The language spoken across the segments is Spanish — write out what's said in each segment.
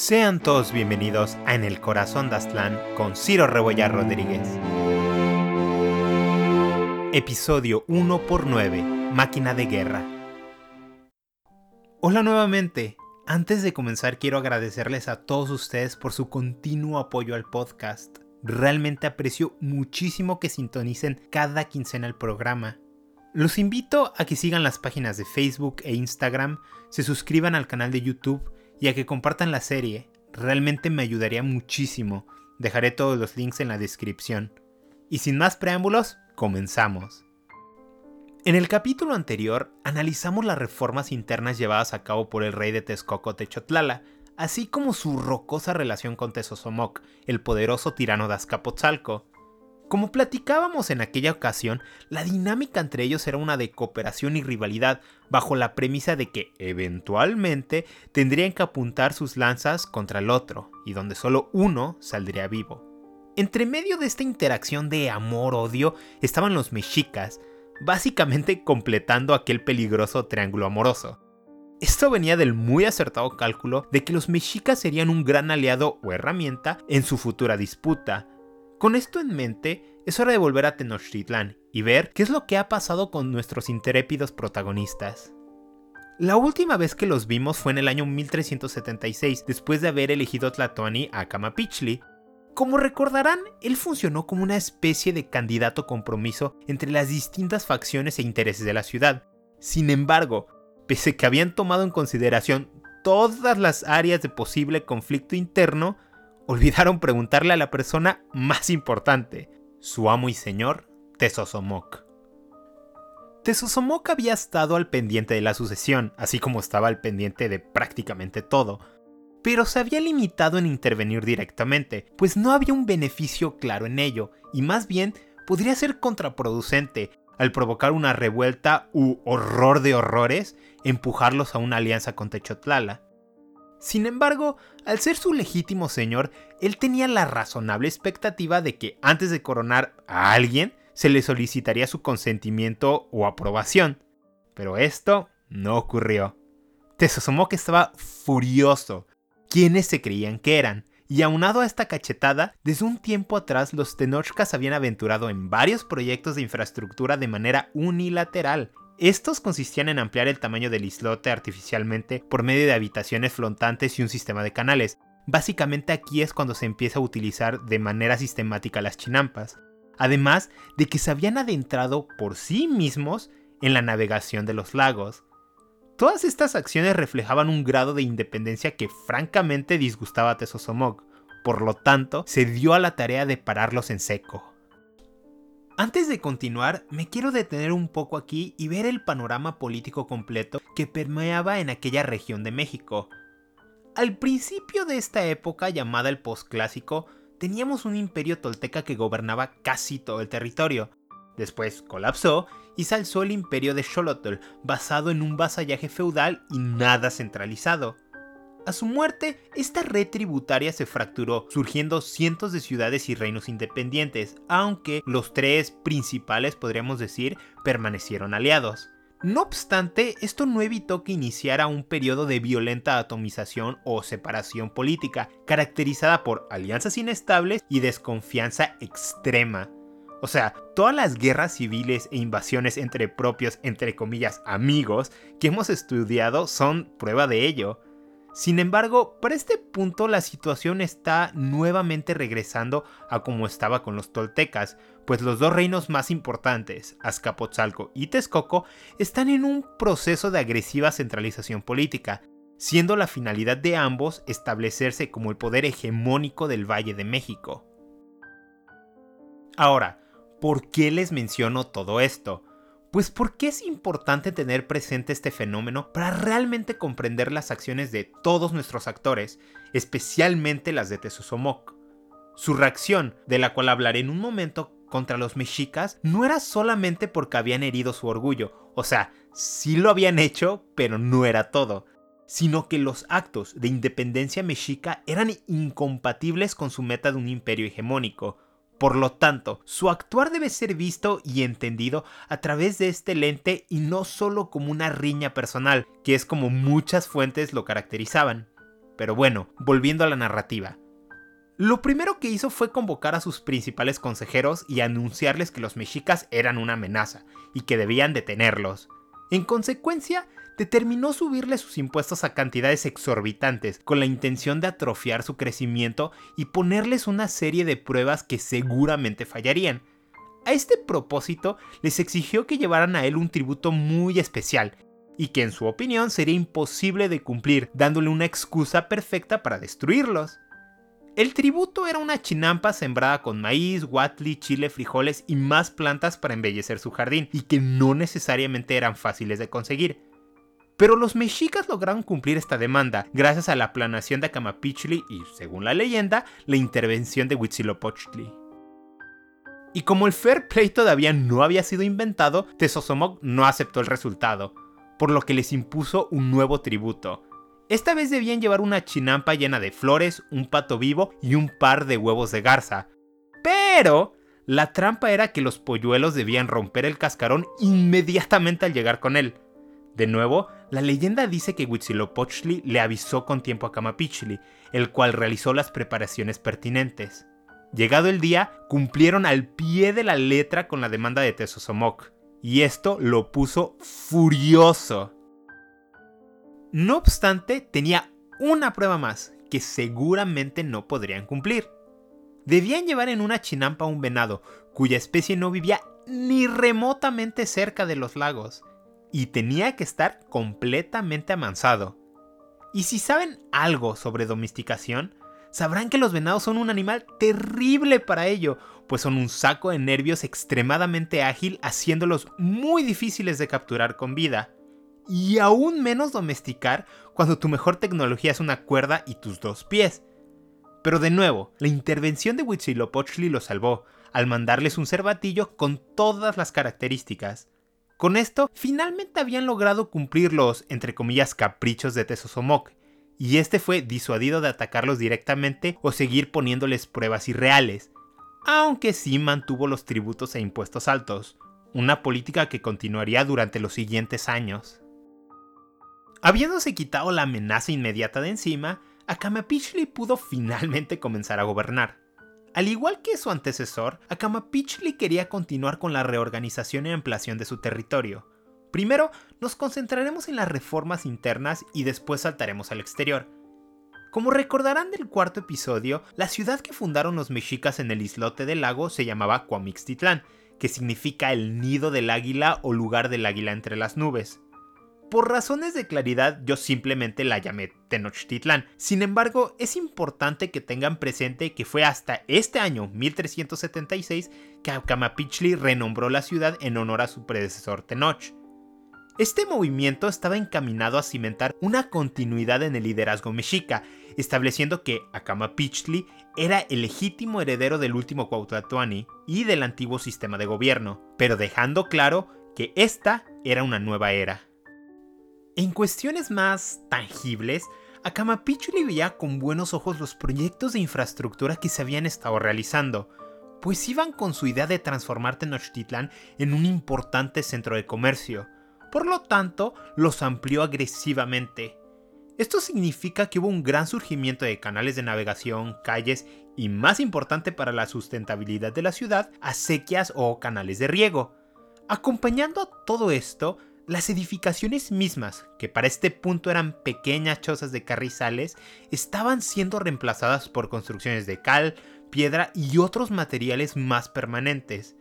Sean todos bienvenidos a En el Corazón de Aztlán con Ciro Rebollar Rodríguez. Episodio 1 x 9 Máquina de Guerra. Hola nuevamente. Antes de comenzar quiero agradecerles a todos ustedes por su continuo apoyo al podcast. Realmente aprecio muchísimo que sintonicen cada quincena el programa. Los invito a que sigan las páginas de Facebook e Instagram, se suscriban al canal de YouTube y a que compartan la serie. Realmente me ayudaría muchísimo. Dejaré todos los links en la descripción. Y sin más preámbulos, comenzamos. En el capítulo anterior analizamos las reformas internas llevadas a cabo por el rey de Texcoco Techotlala, así como su rocosa relación con Tezosomoc, el poderoso tirano de Azcapotzalco. Como platicábamos en aquella ocasión, la dinámica entre ellos era una de cooperación y rivalidad, bajo la premisa de que eventualmente tendrían que apuntar sus lanzas contra el otro, y donde solo uno saldría vivo. Entre medio de esta interacción de amor-odio estaban los mexicas, básicamente completando aquel peligroso triángulo amoroso. Esto venía del muy acertado cálculo de que los mexicas serían un gran aliado o herramienta en su futura disputa, con esto en mente, es hora de volver a Tenochtitlán y ver qué es lo que ha pasado con nuestros intrépidos protagonistas. La última vez que los vimos fue en el año 1376, después de haber elegido Tlatoani a Camapichli. Como recordarán, él funcionó como una especie de candidato compromiso entre las distintas facciones e intereses de la ciudad. Sin embargo, pese que habían tomado en consideración todas las áreas de posible conflicto interno, olvidaron preguntarle a la persona más importante, su amo y señor, Tesosomoc. Tesosomoc había estado al pendiente de la sucesión, así como estaba al pendiente de prácticamente todo, pero se había limitado en intervenir directamente, pues no había un beneficio claro en ello, y más bien podría ser contraproducente al provocar una revuelta u horror de horrores, empujarlos a una alianza con Techotlala. Sin embargo, al ser su legítimo señor, él tenía la razonable expectativa de que antes de coronar a alguien, se le solicitaría su consentimiento o aprobación. Pero esto no ocurrió. Tesosomoc estaba furioso. ¿Quiénes se creían que eran? Y aunado a esta cachetada, desde un tiempo atrás los Tenochcas habían aventurado en varios proyectos de infraestructura de manera unilateral, estos consistían en ampliar el tamaño del islote artificialmente por medio de habitaciones flotantes y un sistema de canales. Básicamente aquí es cuando se empieza a utilizar de manera sistemática las chinampas, además de que se habían adentrado por sí mismos en la navegación de los lagos. Todas estas acciones reflejaban un grado de independencia que francamente disgustaba a Tesosomoc, por lo tanto se dio a la tarea de pararlos en seco. Antes de continuar, me quiero detener un poco aquí y ver el panorama político completo que permeaba en aquella región de México. Al principio de esta época llamada el posclásico, teníamos un imperio tolteca que gobernaba casi todo el territorio. Después colapsó y se alzó el imperio de Xolotl, basado en un vasallaje feudal y nada centralizado. A su muerte, esta red tributaria se fracturó, surgiendo cientos de ciudades y reinos independientes, aunque los tres principales, podríamos decir, permanecieron aliados. No obstante, esto no evitó que iniciara un periodo de violenta atomización o separación política, caracterizada por alianzas inestables y desconfianza extrema. O sea, todas las guerras civiles e invasiones entre propios, entre comillas, amigos que hemos estudiado son prueba de ello. Sin embargo, para este punto la situación está nuevamente regresando a como estaba con los toltecas, pues los dos reinos más importantes, Azcapotzalco y Texcoco, están en un proceso de agresiva centralización política, siendo la finalidad de ambos establecerse como el poder hegemónico del Valle de México. Ahora, ¿por qué les menciono todo esto? Pues ¿por qué es importante tener presente este fenómeno para realmente comprender las acciones de todos nuestros actores, especialmente las de Tesusomoc? Su reacción, de la cual hablaré en un momento contra los mexicas, no era solamente porque habían herido su orgullo, o sea, sí lo habían hecho, pero no era todo, sino que los actos de independencia mexica eran incompatibles con su meta de un imperio hegemónico, por lo tanto, su actuar debe ser visto y entendido a través de este lente y no solo como una riña personal, que es como muchas fuentes lo caracterizaban. Pero bueno, volviendo a la narrativa. Lo primero que hizo fue convocar a sus principales consejeros y anunciarles que los mexicas eran una amenaza y que debían detenerlos. En consecuencia, determinó subirle sus impuestos a cantidades exorbitantes con la intención de atrofiar su crecimiento y ponerles una serie de pruebas que seguramente fallarían. A este propósito, les exigió que llevaran a él un tributo muy especial y que en su opinión sería imposible de cumplir, dándole una excusa perfecta para destruirlos. El tributo era una chinampa sembrada con maíz, huatli, chile, frijoles y más plantas para embellecer su jardín, y que no necesariamente eran fáciles de conseguir. Pero los mexicas lograron cumplir esta demanda gracias a la planación de Acamapichli y, según la leyenda, la intervención de Huitzilopochtli. Y como el fair play todavía no había sido inventado, Tezosomoc no aceptó el resultado, por lo que les impuso un nuevo tributo, esta vez debían llevar una chinampa llena de flores, un pato vivo y un par de huevos de garza. Pero la trampa era que los polluelos debían romper el cascarón inmediatamente al llegar con él. De nuevo, la leyenda dice que Huitzilopochtli le avisó con tiempo a Camapichli, el cual realizó las preparaciones pertinentes. Llegado el día, cumplieron al pie de la letra con la demanda de Tezosomoc, y esto lo puso furioso. No obstante, tenía una prueba más que seguramente no podrían cumplir. Debían llevar en una chinampa un venado cuya especie no vivía ni remotamente cerca de los lagos y tenía que estar completamente amansado. Y si saben algo sobre domesticación, sabrán que los venados son un animal terrible para ello, pues son un saco de nervios extremadamente ágil, haciéndolos muy difíciles de capturar con vida y aún menos domesticar cuando tu mejor tecnología es una cuerda y tus dos pies. Pero de nuevo, la intervención de Huitzilopochtli lo salvó, al mandarles un cervatillo con todas las características. Con esto, finalmente habían logrado cumplir los, entre comillas, caprichos de Tezosomoc, y este fue disuadido de atacarlos directamente o seguir poniéndoles pruebas irreales, aunque sí mantuvo los tributos e impuestos altos, una política que continuaría durante los siguientes años. Habiéndose quitado la amenaza inmediata de encima, Akamapichli pudo finalmente comenzar a gobernar. Al igual que su antecesor, Akamapichli quería continuar con la reorganización y ampliación de su territorio. Primero, nos concentraremos en las reformas internas y después saltaremos al exterior. Como recordarán del cuarto episodio, la ciudad que fundaron los mexicas en el islote del lago se llamaba Cuamixtitlán, que significa el nido del águila o lugar del águila entre las nubes. Por razones de claridad yo simplemente la llamé Tenochtitlán. Sin embargo, es importante que tengan presente que fue hasta este año 1376 que Acamapichli renombró la ciudad en honor a su predecesor Tenoch. Este movimiento estaba encaminado a cimentar una continuidad en el liderazgo mexica, estableciendo que Acamapichli era el legítimo heredero del último Cuauhtlatoani y del antiguo sistema de gobierno, pero dejando claro que esta era una nueva era. En cuestiones más tangibles, Akamapichuli veía con buenos ojos los proyectos de infraestructura que se habían estado realizando, pues iban con su idea de transformar Tenochtitlan en un importante centro de comercio. Por lo tanto, los amplió agresivamente. Esto significa que hubo un gran surgimiento de canales de navegación, calles y, más importante para la sustentabilidad de la ciudad, acequias o canales de riego. Acompañando a todo esto, las edificaciones mismas, que para este punto eran pequeñas chozas de carrizales, estaban siendo reemplazadas por construcciones de cal, piedra y otros materiales más permanentes.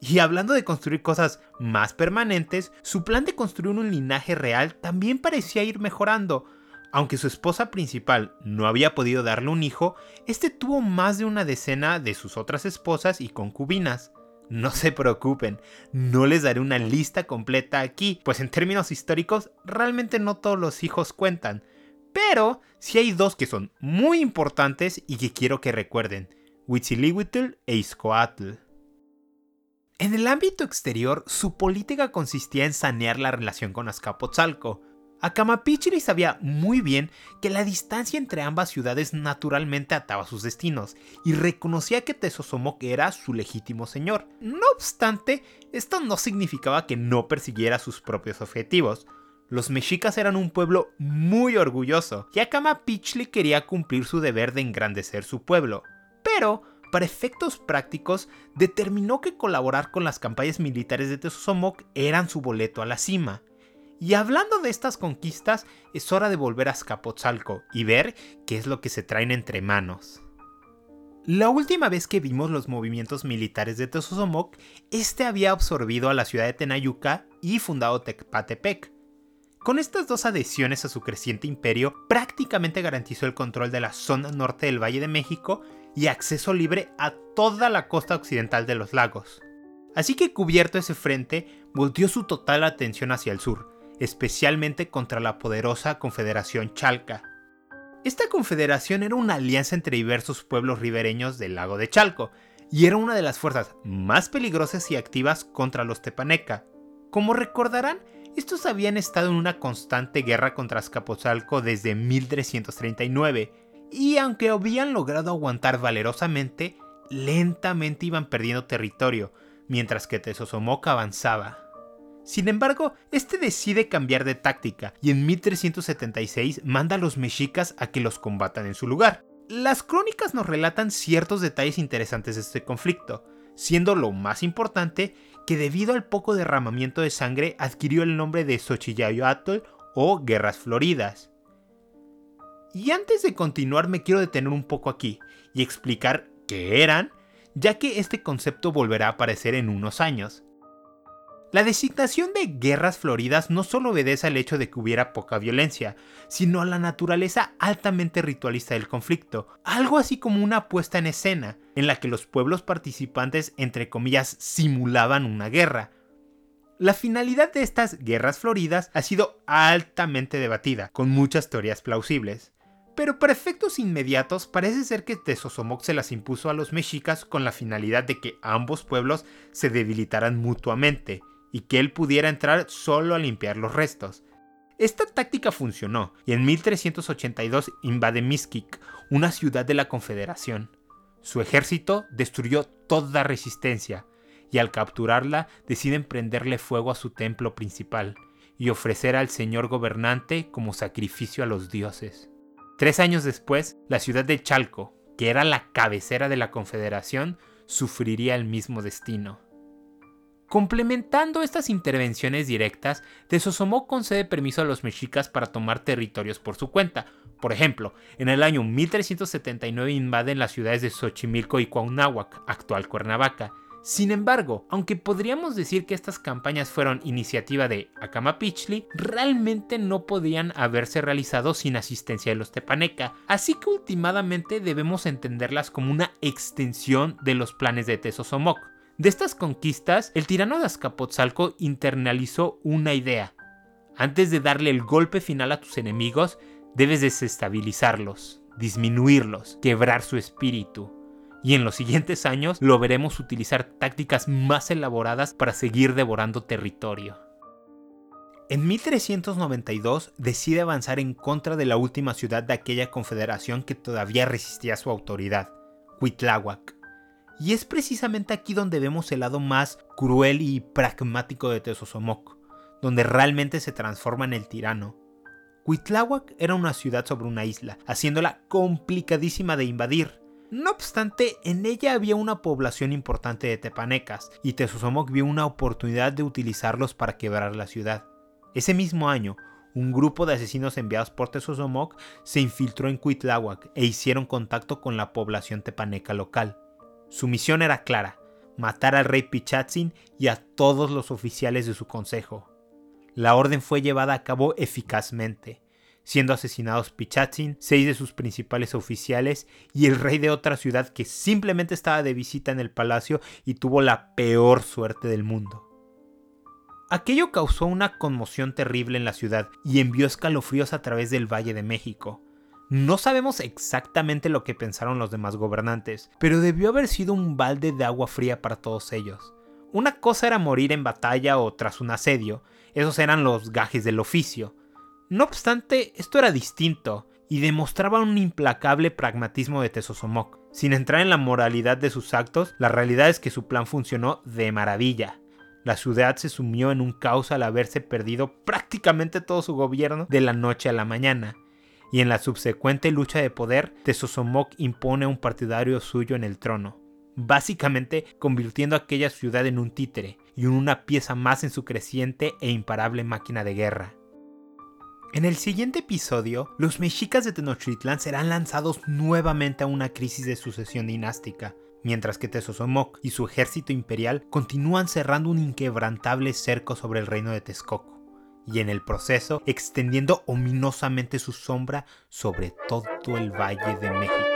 Y hablando de construir cosas más permanentes, su plan de construir un linaje real también parecía ir mejorando. Aunque su esposa principal no había podido darle un hijo, este tuvo más de una decena de sus otras esposas y concubinas. No se preocupen, no les daré una lista completa aquí, pues en términos históricos realmente no todos los hijos cuentan, pero sí hay dos que son muy importantes y que quiero que recuerden, Huitzilihuitl e Izcoatl. En el ámbito exterior, su política consistía en sanear la relación con Azcapotzalco, Akamapichiri sabía muy bien que la distancia entre ambas ciudades naturalmente ataba sus destinos y reconocía que Tezosomoc era su legítimo señor. No obstante, esto no significaba que no persiguiera sus propios objetivos. los mexicas eran un pueblo muy orgulloso y Akama Pichli quería cumplir su deber de engrandecer su pueblo. Pero, para efectos prácticos, determinó que colaborar con las campañas militares de Tezosomoc eran su boleto a la cima. Y hablando de estas conquistas, es hora de volver a Azcapotzalco y ver qué es lo que se traen entre manos. La última vez que vimos los movimientos militares de Tezosomoc, este había absorbido a la ciudad de Tenayuca y fundado Tecpatepec. Con estas dos adhesiones a su creciente imperio, prácticamente garantizó el control de la zona norte del Valle de México y acceso libre a toda la costa occidental de los lagos. Así que cubierto ese frente, volteó su total atención hacia el sur, especialmente contra la poderosa Confederación Chalca. Esta confederación era una alianza entre diversos pueblos ribereños del lago de Chalco, y era una de las fuerzas más peligrosas y activas contra los Tepaneca. Como recordarán, estos habían estado en una constante guerra contra Azcapotzalco desde 1339, y aunque habían logrado aguantar valerosamente, lentamente iban perdiendo territorio, mientras que Tezosomoc avanzaba. Sin embargo, este decide cambiar de táctica y en 1376 manda a los mexicas a que los combatan en su lugar. Las crónicas nos relatan ciertos detalles interesantes de este conflicto, siendo lo más importante que debido al poco derramamiento de sangre adquirió el nombre de Xochillayoatl o Guerras Floridas. Y antes de continuar me quiero detener un poco aquí y explicar qué eran, ya que este concepto volverá a aparecer en unos años. La designación de guerras floridas no solo obedece al hecho de que hubiera poca violencia, sino a la naturaleza altamente ritualista del conflicto, algo así como una puesta en escena, en la que los pueblos participantes entre comillas simulaban una guerra. La finalidad de estas guerras floridas ha sido altamente debatida, con muchas teorías plausibles. Pero para efectos inmediatos parece ser que Tezosomoc se las impuso a los mexicas con la finalidad de que ambos pueblos se debilitaran mutuamente, y que él pudiera entrar solo a limpiar los restos. Esta táctica funcionó y en 1382 invade Miskik, una ciudad de la Confederación. Su ejército destruyó toda resistencia y al capturarla deciden prenderle fuego a su templo principal y ofrecer al señor gobernante como sacrificio a los dioses. Tres años después, la ciudad de Chalco, que era la cabecera de la Confederación, sufriría el mismo destino. Complementando estas intervenciones directas, Tezosomoc concede permiso a los mexicas para tomar territorios por su cuenta. Por ejemplo, en el año 1379 invaden las ciudades de Xochimilco y Cuauhnáhuac, actual Cuernavaca. Sin embargo, aunque podríamos decir que estas campañas fueron iniciativa de Acamapichli, realmente no podían haberse realizado sin asistencia de los Tepaneca, así que últimamente debemos entenderlas como una extensión de los planes de Tezosomoc. De estas conquistas, el tirano de Azcapotzalco internalizó una idea. Antes de darle el golpe final a tus enemigos, debes desestabilizarlos, disminuirlos, quebrar su espíritu. Y en los siguientes años lo veremos utilizar tácticas más elaboradas para seguir devorando territorio. En 1392 decide avanzar en contra de la última ciudad de aquella confederación que todavía resistía su autoridad, Huitláhuac. Y es precisamente aquí donde vemos el lado más cruel y pragmático de Tezosomoc, donde realmente se transforma en el tirano. Cuitláhuac era una ciudad sobre una isla, haciéndola complicadísima de invadir. No obstante, en ella había una población importante de tepanecas, y Tezosomoc vio una oportunidad de utilizarlos para quebrar la ciudad. Ese mismo año, un grupo de asesinos enviados por Tezosomoc se infiltró en Cuitláhuac e hicieron contacto con la población tepaneca local. Su misión era clara, matar al rey Pichatzin y a todos los oficiales de su consejo. La orden fue llevada a cabo eficazmente, siendo asesinados Pichatzin, seis de sus principales oficiales y el rey de otra ciudad que simplemente estaba de visita en el palacio y tuvo la peor suerte del mundo. Aquello causó una conmoción terrible en la ciudad y envió escalofríos a través del Valle de México. No sabemos exactamente lo que pensaron los demás gobernantes, pero debió haber sido un balde de agua fría para todos ellos. Una cosa era morir en batalla o tras un asedio, esos eran los gajes del oficio. No obstante, esto era distinto y demostraba un implacable pragmatismo de Tezosomoc. Sin entrar en la moralidad de sus actos, la realidad es que su plan funcionó de maravilla. La ciudad se sumió en un caos al haberse perdido prácticamente todo su gobierno de la noche a la mañana, y en la subsecuente lucha de poder, Tesosomoc impone a un partidario suyo en el trono, básicamente convirtiendo aquella ciudad en un títere y una pieza más en su creciente e imparable máquina de guerra. En el siguiente episodio, los mexicas de Tenochtitlan serán lanzados nuevamente a una crisis de sucesión dinástica, mientras que Tezosomoc y su ejército imperial continúan cerrando un inquebrantable cerco sobre el reino de Texcoco, y en el proceso extendiendo ominosamente su sombra sobre todo el Valle de México.